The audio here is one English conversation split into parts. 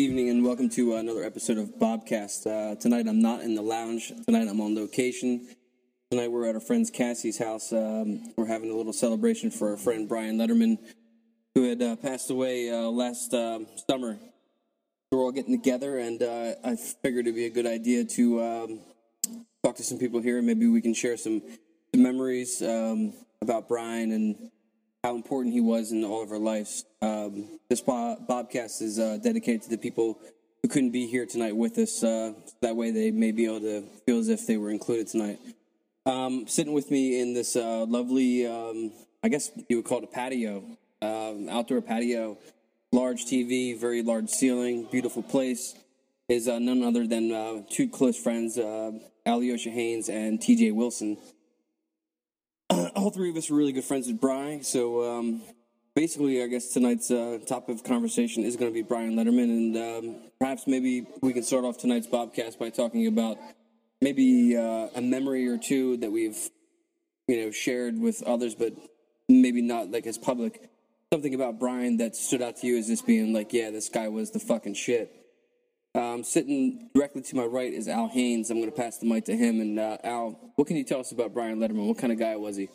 Good evening and welcome to another episode of Bobcast. Uh, tonight I'm not in the lounge. Tonight I'm on location. Tonight we're at our friend's Cassie's house. Um, we're having a little celebration for our friend Brian Lederman, who had uh, passed away uh, last um summer. We're all getting together, and uh, I figured it'd be a good idea to um, talk to some people here. Maybe we can share some, some memories um, about Brian and how important he was in all of our lives. Um, this bo- Bobcast is uh, dedicated to the people who couldn't be here tonight with us. Uh, that way, they may be able to feel as if they were included tonight. Um, sitting with me in this uh, lovely, um, I guess you would call it a patio, um, outdoor patio, large TV, very large ceiling, beautiful place, is uh, none other than uh, two close friends, uh, Alyosha Haynes and TJ Wilson all three of us are really good friends with Brian. So um, basically, I guess tonight's uh, topic of conversation is going to be Brian Lederman, and um, perhaps maybe we can start off tonight's Bobcast by talking about maybe uh, a memory or two that we've you know shared with others, but maybe not like as public. Something about Brian that stood out to you as just being like, yeah, this guy was the fucking shit. Um, sitting directly to my right is Al Haynes. I'm going to pass the mic to him. And uh, Al, what can you tell us about Brian Lederman? What kind of guy was he?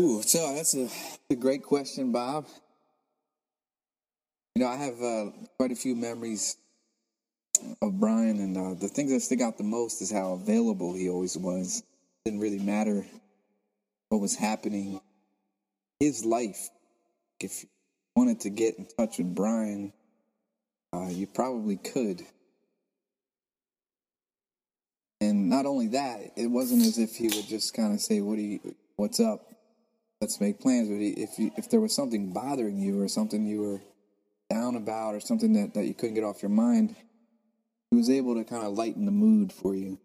Ooh, so that's a, a great question, Bob. You know, I have uh, quite a few memories of Brian, and uh, the things that stick out the most is how available he always was. It didn't really matter what was happening. His life, if you wanted to get in touch with Brian, uh, you probably could. And not only that, it wasn't as if he would just kind of say, "What do you? What's up? Let's make plans." But if you, if there was something bothering you or something you were down about or something that, that you couldn't get off your mind, he was able to kind of lighten the mood for you,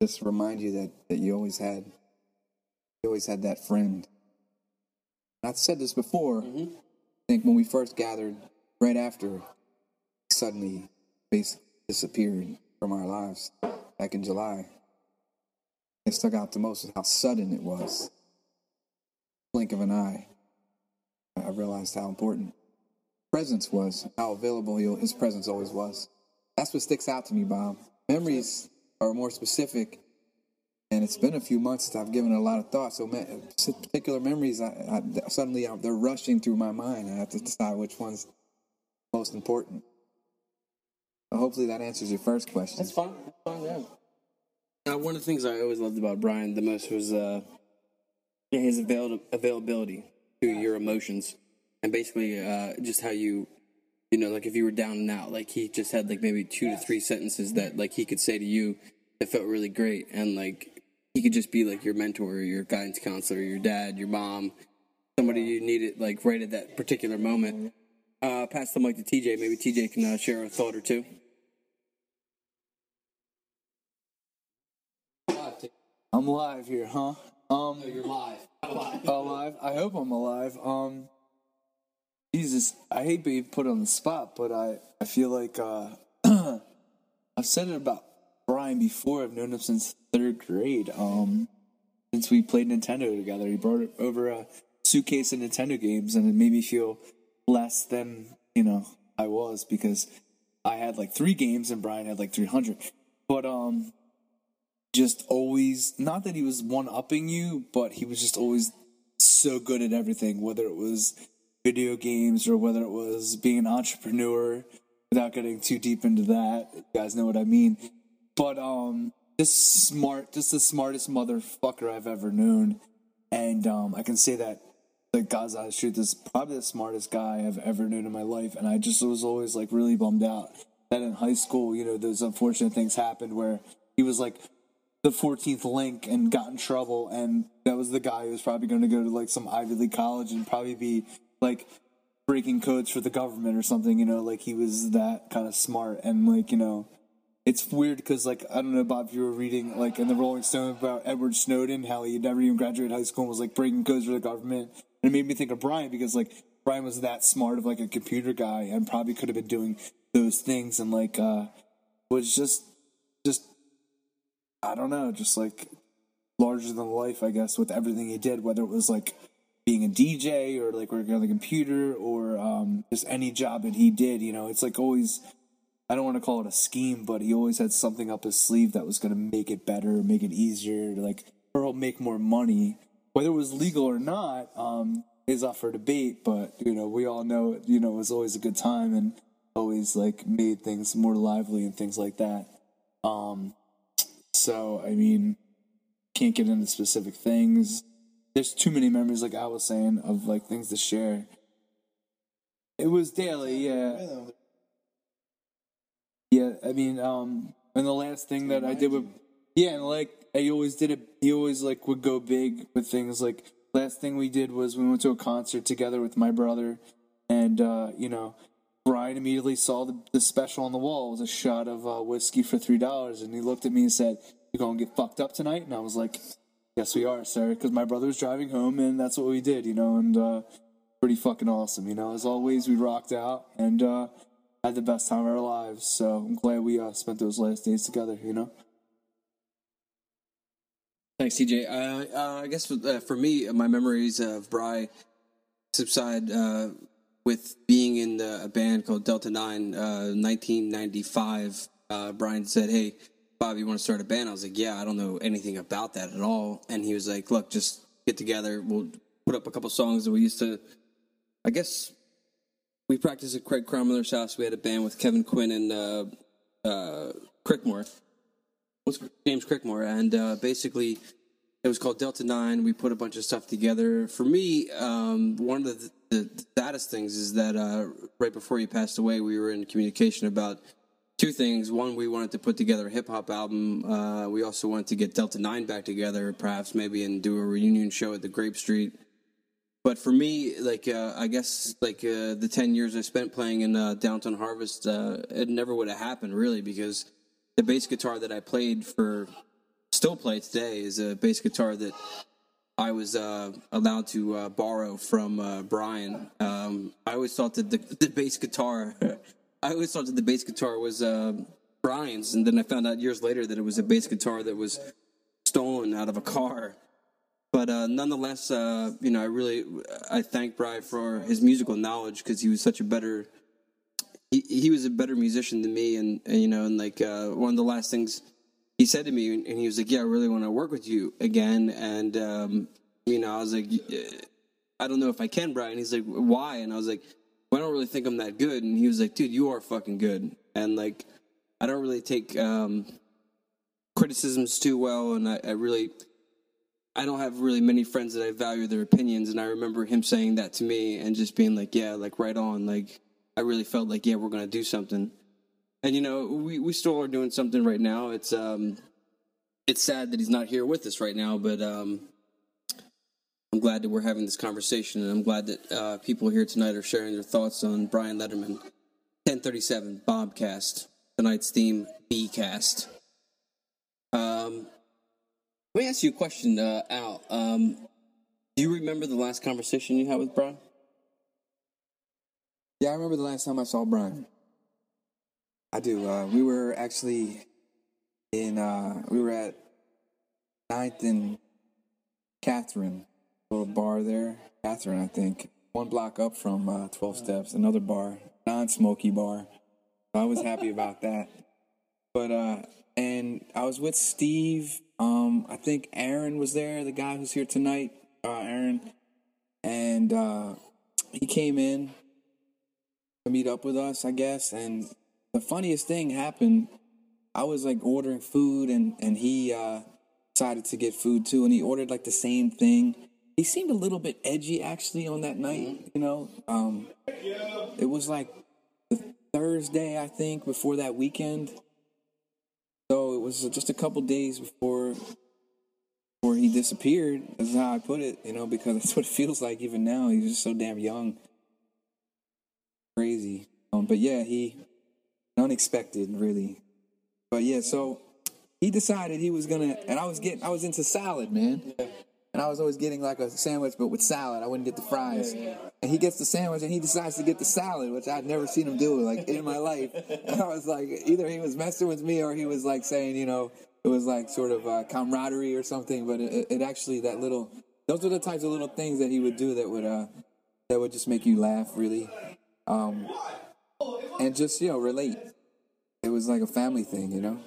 just remind you that that you always had, you always had that friend. I've said this before. Mm-hmm. I think when we first gathered, right after, he suddenly basically disappeared from our lives back in July. It stuck out the most is how sudden it was. Blink of an eye. I realized how important presence was, how available his presence always was. That's what sticks out to me, Bob. Memories are more specific, and it's been a few months since I've given it a lot of thought. So, me- particular memories, I, I, suddenly they're rushing through my mind. I have to decide which one's most important. So hopefully that answers your first question. That's fine. That's fine, yeah. Uh, one of the things I always loved about Brian the most was uh, his avail- availability to your emotions, and basically uh, just how you, you know, like if you were down and out, like he just had like maybe two to three sentences that like he could say to you that felt really great, and like he could just be like your mentor, your guidance counselor, your dad, your mom, somebody you needed like right at that particular moment. Uh, pass the mic to TJ. Maybe TJ can uh, share a thought or two. I'm live here, huh? Um, You're live. alive. I hope I'm alive. Um, Jesus, I hate being put on the spot, but I, I feel like uh, I've said it about Brian before. I've known him since third grade. Um, since we played Nintendo together, he brought over a suitcase of Nintendo games, and it made me feel less than you know I was because I had like three games and Brian had like 300. But um, just always not that he was one upping you, but he was just always so good at everything, whether it was video games or whether it was being an entrepreneur without getting too deep into that. You guys know what I mean. But um just smart just the smartest motherfucker I've ever known. And um I can say that the God's honest truth is probably the smartest guy I've ever known in my life. And I just was always like really bummed out that in high school, you know, those unfortunate things happened where he was like the 14th link and got in trouble and that was the guy who was probably going to go to like some ivy league college and probably be like breaking codes for the government or something you know? Like he was that kind of smart and like you know it's weird because like i don't know bob if you were reading like in the rolling stone about edward snowden how he never even graduated high school and was like breaking codes for the government. And it made me think of brian because like brian was that smart of like a computer guy and probably could have been doing those things and like uh was just just I don't know, just like larger than life, I guess, with everything he did, whether it was like being a DJ or like working on the computer or um, just any job that he did. You know, it's like always. I don't want to call it a scheme, but he always had something up his sleeve that was going to make it better, make it easier, like or make more money. Whether it was legal or not um, is up for debate. But you know, we all know you know it was always a good time and always like made things more lively and things like that. Um, so I mean, can't get into specific things. There's too many memories, like I was saying, of like things to share. It was daily, yeah. Yeah, I mean, um, and the last thing that I did with, yeah, and like I always did it. He always like would go big with things. Like last thing we did was we went to a concert together with my brother, and uh, you know, Brian immediately saw the, the special on the wall. It was a shot of uh, whiskey for three dollars, and he looked at me and said, "You gonna get fucked up tonight?" And I was like, "Yes, we are, sir," because my brother was driving home, and that's what we did, you know, and uh, pretty fucking awesome, you know. As always, we rocked out and uh, had the best time of our lives. So I'm glad we uh, spent those last days together, you know. Thanks, TJ. Uh, uh, I guess uh, for me, my memories of Bry subside uh, with being in the, a band called Delta Nine, uh, 1995. Uh, Brian said, "Hey, Bob, you want to start a band?" I was like, "Yeah, I don't know anything about that at all." And he was like, "Look, just get together. We'll put up a couple songs that we used to. I guess we practiced at Craig Cromweller's house. We had a band with Kevin Quinn and uh, uh, Crickmore. What's James Crickmore? And uh, basically, it was called Delta Nine. We put a bunch of stuff together. For me, um, one of the, the saddest things is that uh, right before he passed away, we were in communication about two things. One, we wanted to put together a hip hop album. Uh, we also wanted to get Delta Nine back together, perhaps maybe, and do a reunion show at the Grape Street. But for me, like uh, I guess, like uh, the ten years I spent playing in uh, Downtown Harvest, uh, it never would have happened really because the bass guitar that I played for, still play today, is a bass guitar that I was uh, allowed to uh, borrow from uh, Brian. Um, I always thought that the, the bass guitar, I always thought that the bass guitar was uh, Brian's, and then I found out years later that it was a bass guitar that was stolen out of a car. But uh, nonetheless, uh, you know, I really I thank Brian for his musical knowledge because he was such a better he, he was a better musician than me and, and you know and like one of the last things he said to me and he was like yeah i really want to work with you again. And um, you know i was like i don't know if i can brian. He's like why? And i was like well, i don't really think i'm that good. And he was like dude you are fucking good. And like i don't really take um, criticisms too well and I, I really I don't have really many friends that I value their opinions, and I remember him saying that to me and just being like, "Yeah, like right on." Like I really felt like, "Yeah, we're gonna do something." And you know, we we still are doing something right now. It's um, it's sad that he's not here with us right now, but um, I'm glad that we're having this conversation, and I'm glad that uh, people here tonight are sharing their thoughts on Brian Lederman. 1037 Bobcast, tonight's theme Bcast. Um, let me ask you a question, uh, Al. Um, do you remember the last conversation you had with Brian? Yeah, I remember the last time I saw Brian. I do. Uh, we were actually in. Uh, we were at Ninth and Catherine, little bar there. Catherine, I think, one block up from uh, Twelve Steps. Another bar, non-smoky bar. So I was happy about that. But uh, and I was with Steve. Um, I think Aaron was there, the guy who's here tonight. Uh, Aaron, and uh, he came in to meet up with us, I guess. And the funniest thing happened. I was like ordering food, and and he uh, decided to get food too, and he ordered like the same thing. He seemed a little bit edgy actually on that night. You know, um, it was like the Thursday, I think, before that weekend. So it was just a couple days before before he disappeared. That's how I put it, you know, because that's what it feels like even now. He's just so damn young. Crazy. Um, but yeah, he unexpected really. But yeah, so he decided he was gonna and I was getting I was into salad, man. And I was always getting like a sandwich but with salad. I wouldn't get the fries. And he gets the sandwich and he decides to get the salad, which I'd never seen him do like in my life. And I was like either he was messing with me or he was like saying, you know, it was like sort of uh, camaraderie or something, but it, it actually that little those are the types of little things that he would do that would uh that would just make you laugh really, um, and just you know relate. It was like a family thing, you know.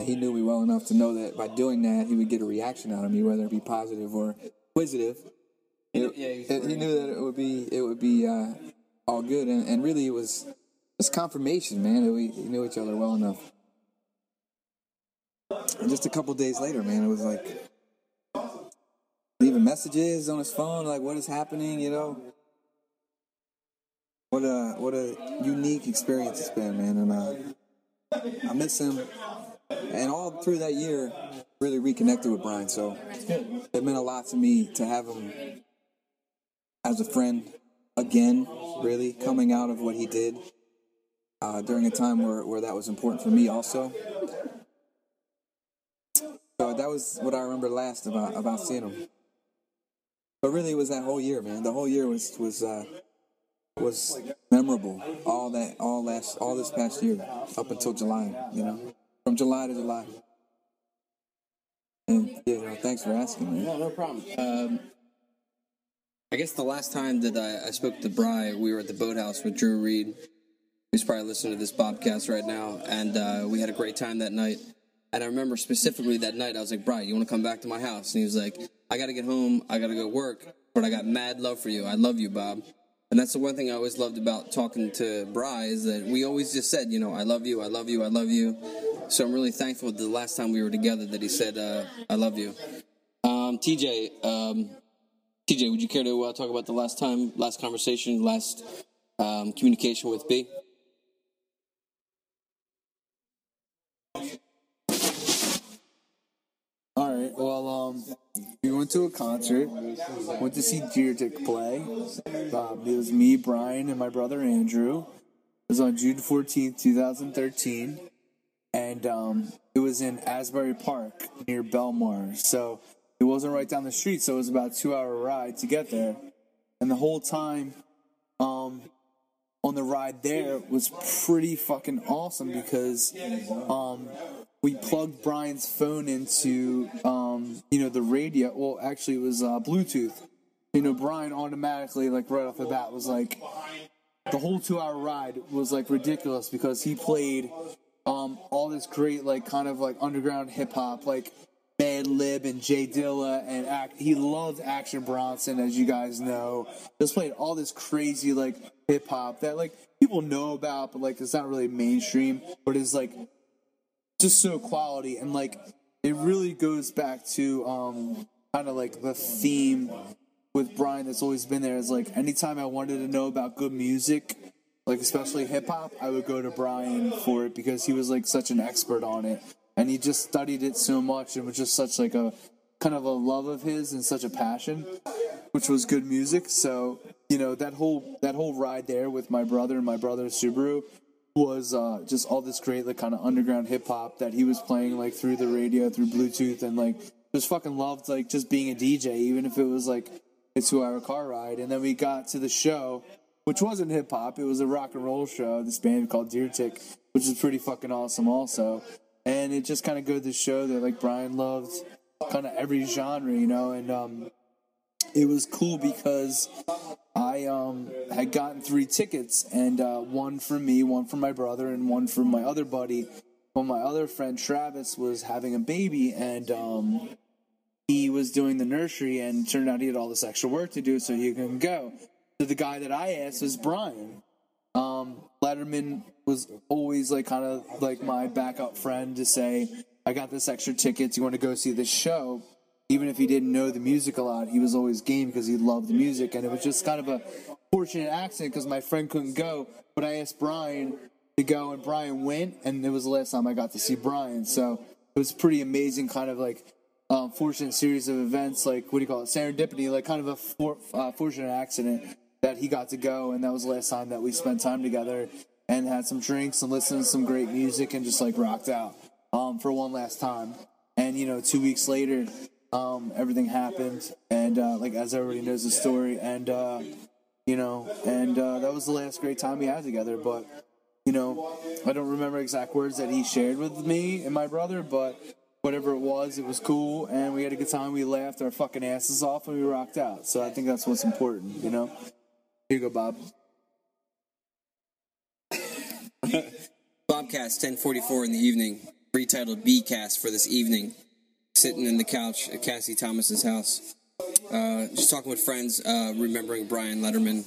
He knew me well enough to know that by doing that, he would get a reaction out of me, whether it be positive or inquisitive. It- yeah, he's it- he knew that it would be it would be uh, all good, and, and really it was just confirmation, man. That we knew each other well enough. And just a couple days later, man, it was like leaving messages on his phone, like what is happening, you know. What a what a unique experience it's been, man, and uh, I miss him. And all through that year, really reconnected with Brian. So it meant a lot to me to have him as a friend again. Really coming out of what he did uh, during a time where, where that was important for me also. So that was what I remember last about about seeing him. But really, it was that whole year, man. The whole year was was uh, was memorable. All that, all last, all this past year, up until July. You know, from July to July. And you know, thanks for asking, man. No, no problem. Um, I guess the last time that I, I spoke to Bry, we were at the boathouse with Drew Reed, who's probably listening to this podcast right now, and uh, we had a great time that night. And I remember specifically that night, I was like, Bry, you want to come back to my house? And he was like, I got to get home, I got to go work, but I got mad love for you. I love you, Bob. And that's the one thing I always loved about talking to Bry is that we always just said, you know, I love you, I love you, I love you. So I'm really thankful the last time we were together that he said, uh, I love you. Um, TJ, um, TJ, would you care to uh, talk about the last time, last conversation, last um, communication with B? All right. Well, um, went to a concert. Went to see Deer Tick play. Um, it was me, Brian, and my brother Andrew. It was on June fourteenth, two thousand thirteen, and um, it was in Asbury Park near Belmar. So it wasn't right down the street. So it was about a two-hour ride to get there. And the whole time, um, on the ride there was pretty fucking awesome because um, we plugged Brian's phone into um, you know the radio. Well, actually, it was uh, Bluetooth. You know, Brian automatically, like right off the bat, was like the whole two-hour ride was like ridiculous because he played um, all this great, like kind of like underground hip hop, like Madlib and J Dilla, and act, he loved Action Bronson, as you guys know. Just played all this crazy like hip hop that like people know about, but like it's not really mainstream, but it's like just so quality and like it really goes back to um kind of like the theme with Brian that's always been there is like anytime I wanted to know about good music, like especially hip hop, I would go to Brian for it because he was like such an expert on it. And he just studied it so much and was just such like a kind of a love of his and such a passion, which was good music. So, you know, that whole that whole ride there with my brother and my brother Subaru was uh, just all this great like kind of underground hip hop that he was playing like through the radio, through Bluetooth, and like just fucking loved like just being a DJ, even if it was like a two hour car ride. And then we got to the show, which wasn't hip hop, it was a rock and roll show. This band called Deer Tick, which is pretty fucking awesome also. And it just kind of goes to show that like Brian loved kind of every genre, you know, and um, it was cool because I um, had gotten three tickets, and uh, one for me, one for my brother, and one for my other buddy. Well, my other friend Travis was having a baby, and um, he was doing the nursery, and turned out he had all this extra work to do, so he couldn't go. So the guy that I asked was Brian. Um, Lederman was always like kind of like my backup friend to say, "I got this extra tickets. You want to go see this show?" even if he didn't know the music a lot, he was always game because he loved the music. And it was just kind of a fortunate accident because my friend couldn't go, but I asked Brian to go, and Brian went, and it was the last time I got to see Brian. So it was pretty amazing, kind of like um, fortunate series of events, like what do you call it, serendipity, like kind of a for, uh, fortunate accident that he got to go, and that was the last time that we spent time together and had some drinks and listened to some great music and just like rocked out um, for one last time. And you know, two weeks later, um, everything happened, and uh, like as everybody knows the story, and uh, you know, and uh, that was the last great time we had together. But you know, I don't remember exact words that he shared with me and my brother, but whatever it was, it was cool, and we had a good time. We laughed our fucking asses off, and we rocked out. So I think that's what's important, you know. Here you go, Bob. Bobcast 1044 in the evening, retitled B-Cast for this evening. Sitting in the couch at Cassie Thomas's house. Uh, just talking with friends, uh, remembering Brian Lederman.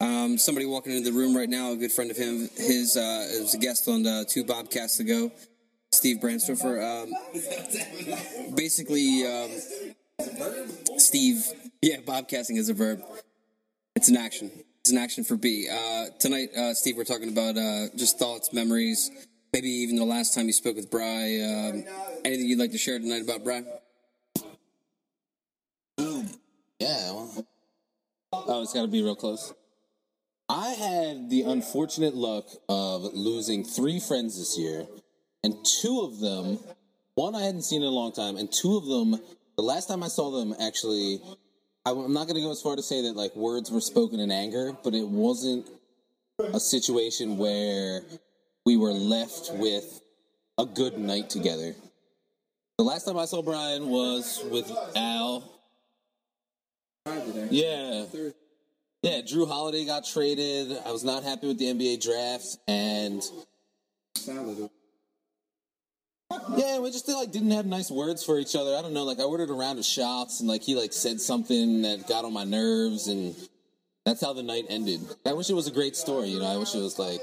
Um, somebody walking into the room right now, a good friend of him, his uh, was a guest on uh, two Bobcasts ago, Steve Brandsdorfer. Um, basically, um, Steve, yeah, Bobcasting is a verb. It's an action. It's an action for B. Uh, tonight, uh, Steve, we're talking about uh, just thoughts, memories, maybe even the last time you spoke with Bry. Um, anything you'd like to share tonight about Bry? Yeah, well, Oh, it's got to be real close. I had the unfortunate luck of losing three friends this year, and two of them, one I hadn't seen in a long time, and two of them, the last time I saw them, actually, I'm not going to go as far to say that like words were spoken in anger, but it wasn't a situation where we were left with a good night together. The last time I saw Brian was with Al. Yeah. Yeah, Jrue Holiday got traded. I was not happy with the NBA draft, and yeah, we just like didn't have nice words for each other. I don't know. Like I ordered a round of shots, and like he like said something that got on my nerves, and that's how the night ended. I wish it was a great story. You know, I wish it was like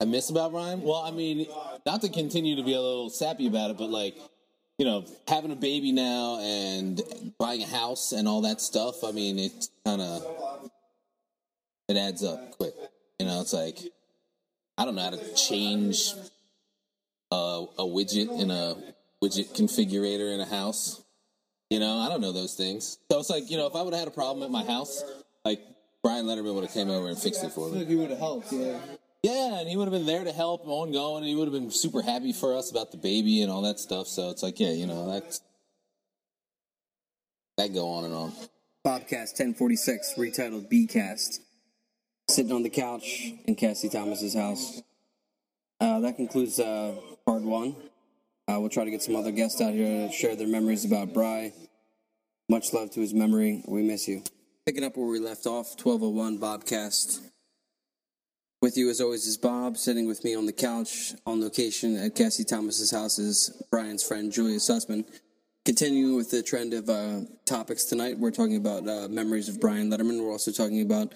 I miss about Ryan. Well, I mean, not to continue to be a little sappy about it, but like you know, having a baby now and buying a house and all that stuff. I mean, it's kind of it adds up quick. You know, it's like I don't know how to change a, a widget in a widget configurator in a house. You know, I don't know those things. So it's like, you know, if I would have had a problem at my house, like Brian Lederman would have came over and fixed it for me. He would have helped, yeah. Yeah, and he would have been there to help ongoing, and he would have been super happy for us about the baby and all that stuff. So it's like, yeah, you know, that's that go on and on. Bobcast 1046, retitled B-Cast. Sitting on the couch in Cassie Thomas's house. Uh, that concludes uh, part one. Uh, we'll try to get some other guests out here to share their memories about Bry. Much love to his memory. We miss you. Picking up where we left off, 1201 Bobcast. With you, as always, is Bob, sitting with me on the couch on location at Cassie Thomas's house is Brian's friend Julia Susman. Continuing with the trend of uh, topics tonight, we're talking about uh, memories of Brian Lederman. We're also talking about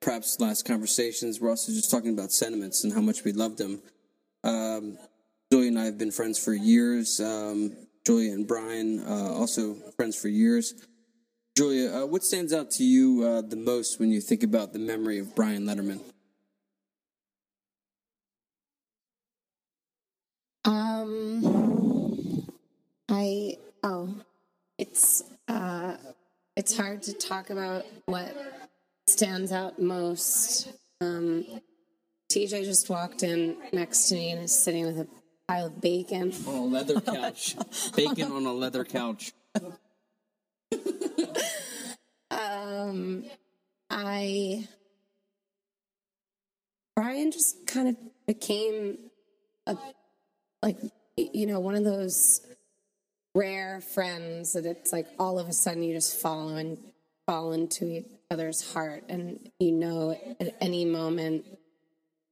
perhaps last conversations. We're also just talking about sentiments and how much we loved him. Um, Julia and I have been friends for years. Um, Julia and Brian, uh, also friends for years. Julia, uh, what stands out to you uh, the most when you think about the memory of Brian Lederman? Um, I oh, it's uh, it's hard to talk about what stands out most. Um, TJ just walked in next to me and is sitting with a pile of bacon. On a leather couch. Bacon on a leather couch. Um, I Brian just kind of became a like you know one of those rare friends that it's like all of a sudden you just fall and fall into each other's heart and you know at any moment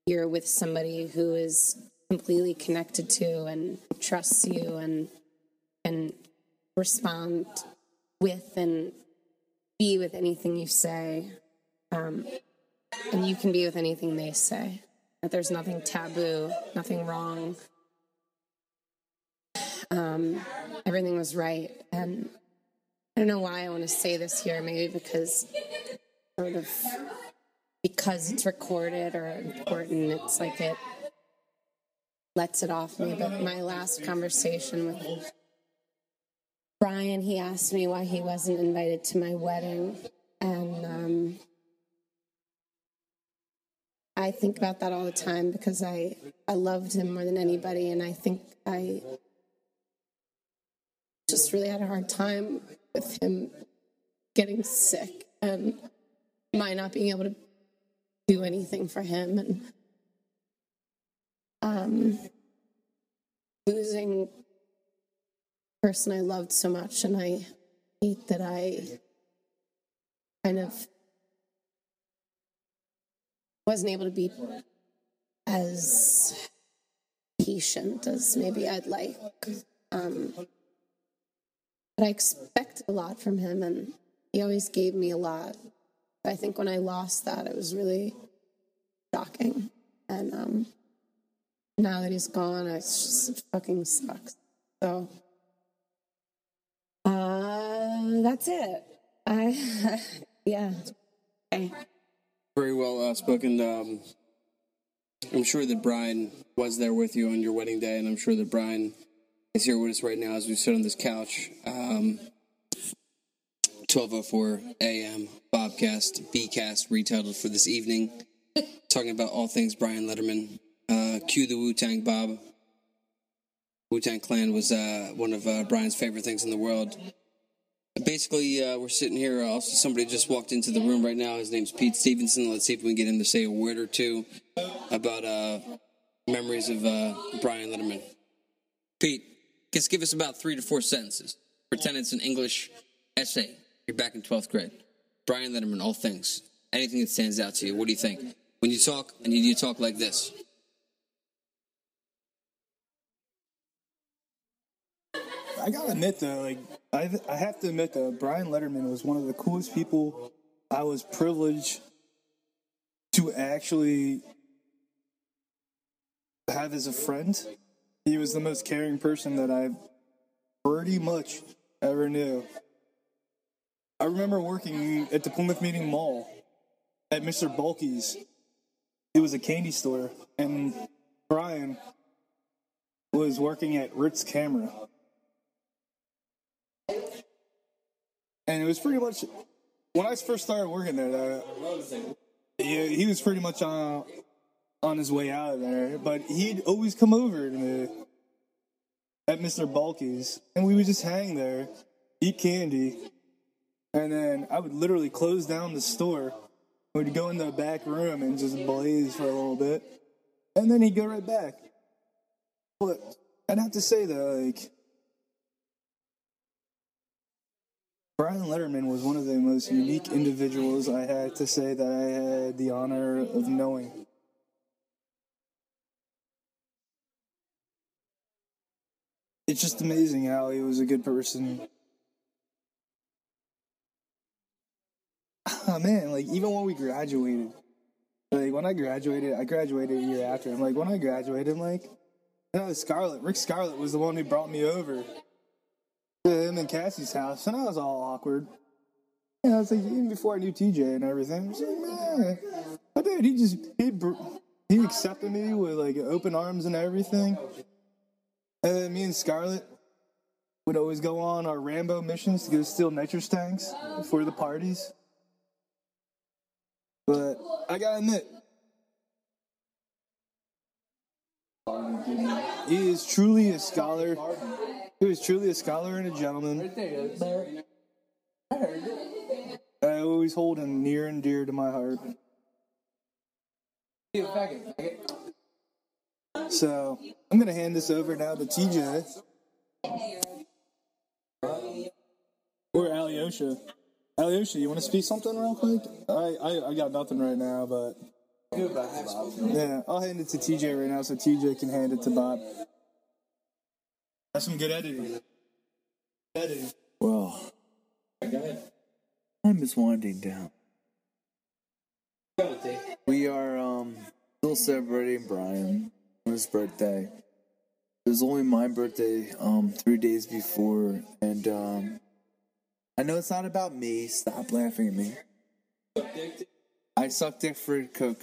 you're with somebody who is completely connected to and trusts you and and respond with and be with anything you say. Um, and you can be with anything they say. That there's nothing taboo nothing wrong. Um, everything was right. And i don't know why i want to say this here maybe because sort of because it's recorded or important it's like it lets it off me but my last conversation with brian he asked me why he wasn't invited to my wedding. And um, i think about that all the time because i i loved him more than anybody. And i think i just really had a hard time with him getting sick and my not being able to do anything for him. And um, losing person I loved so much, and I hate that I kind of wasn't able to be as patient as maybe I'd like. Um, but I expected a lot from him, and he always gave me a lot. I think when I lost that, it was really shocking. And um, now that he's gone, it just fucking sucks. So uh, that's it. I yeah. Okay. Very well uh, spoken. Um, I'm sure that Brian was there with you on your wedding day, and I'm sure that Brian is here with us right now as we sit on this couch. Um, 12:04 a.m. Bobcast, Bcast, retitled for this evening, talking about all things Brian Lederman. Uh, cue the Wu Tang Bob. Wu Tang Clan was uh, one of uh, Brian's favorite things in the world. Basically, uh, we're sitting here. Also, somebody just walked into the room right now. His name's Pete Stevenson. Let's see if we can get him to say a word or two about uh, memories of uh, Brian Lederman. Pete, just give us about three to four sentences. Pretend it's an English essay. You're back in 12th grade. Brian Lederman, all things. Anything that stands out to you. What do you think? When you talk, need you talk like this. I gotta admit though, like I I have to admit though, Brian Lederman was one of the coolest people I was privileged to actually have as a friend. He was the most caring person that I pretty much ever knew. I remember working at the Plymouth Meeting Mall at Mr. Bulky's. It was a candy store, and Brian was working at Ritz Camera. And it was pretty much when I first started working there. Though, he, he was pretty much on on his way out of there, but he'd always come over to me at Mr. Bulky's, and we would just hang there, eat candy, and then I would literally close down the store. We'd go in the back room and just blaze for a little bit, and then he'd go right back. But I'd have to say though, like Brian Lederman was one of the most unique individuals I had to say that I had the honor of knowing. It's just amazing how he was a good person. Oh man, like even when we graduated, like when I graduated, I graduated a year after. I'm like, when I graduated, I'm like, no, Scarlett, Rick Scarlett was the one who brought me over him and Cassie's house, and I was all awkward. Yeah, I was like, even before I knew TJ and everything, I like, but dude, he just he he accepted me with like open arms and everything. And then me and Scarlett would always go on our Rambo missions to go steal nitrous tanks for the parties. But I gotta admit, he is truly a scholar. He was truly a scholar and a gentleman. I always hold him near and dear to my heart. So I'm gonna hand this over now to TJ or Alyosha. Alyosha, you want to speak something real quick? I, I I got nothing right now, but yeah, I'll hand it to TJ right now so TJ can hand it to Bob. That's some good editing. Editing. Well, time is winding down. We are um still celebrating Brian on his birthday. It was only my birthday um three days before, and um I know it's not about me. Stop laughing at me. I suck dick for Coke.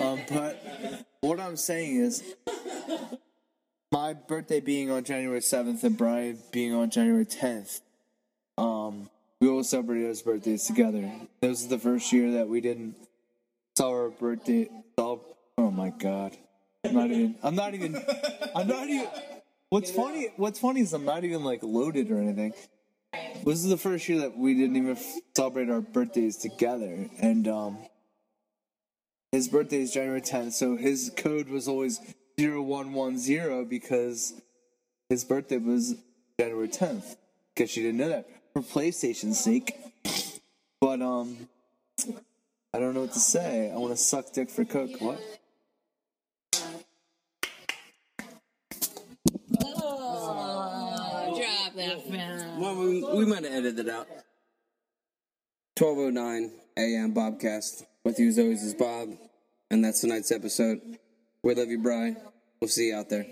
Um, but what I'm saying is, my birthday being on January 7th and Brian being on January 10th, um, we all celebrated his birthdays together. This is the first year that we didn't celebrate our birthday. Oh my god. I'm not even, I'm not even, I'm not even, what's funny, what's funny is I'm not even like loaded or anything. This is the first year that we didn't even celebrate our birthdays together. And, um, his birthday is January 10th, so his code was always 0110 because his birthday was January 10th. Guess you didn't know that for PlayStation's sake. But um, I don't know what to say. I want to suck dick for Coke. What? Oh, drop that phone. Well, we, we might have edited it out. 1209 a.m. Bobcast. With you as always is Bob. And that's tonight's episode. We love you, Bry. We'll see you out there.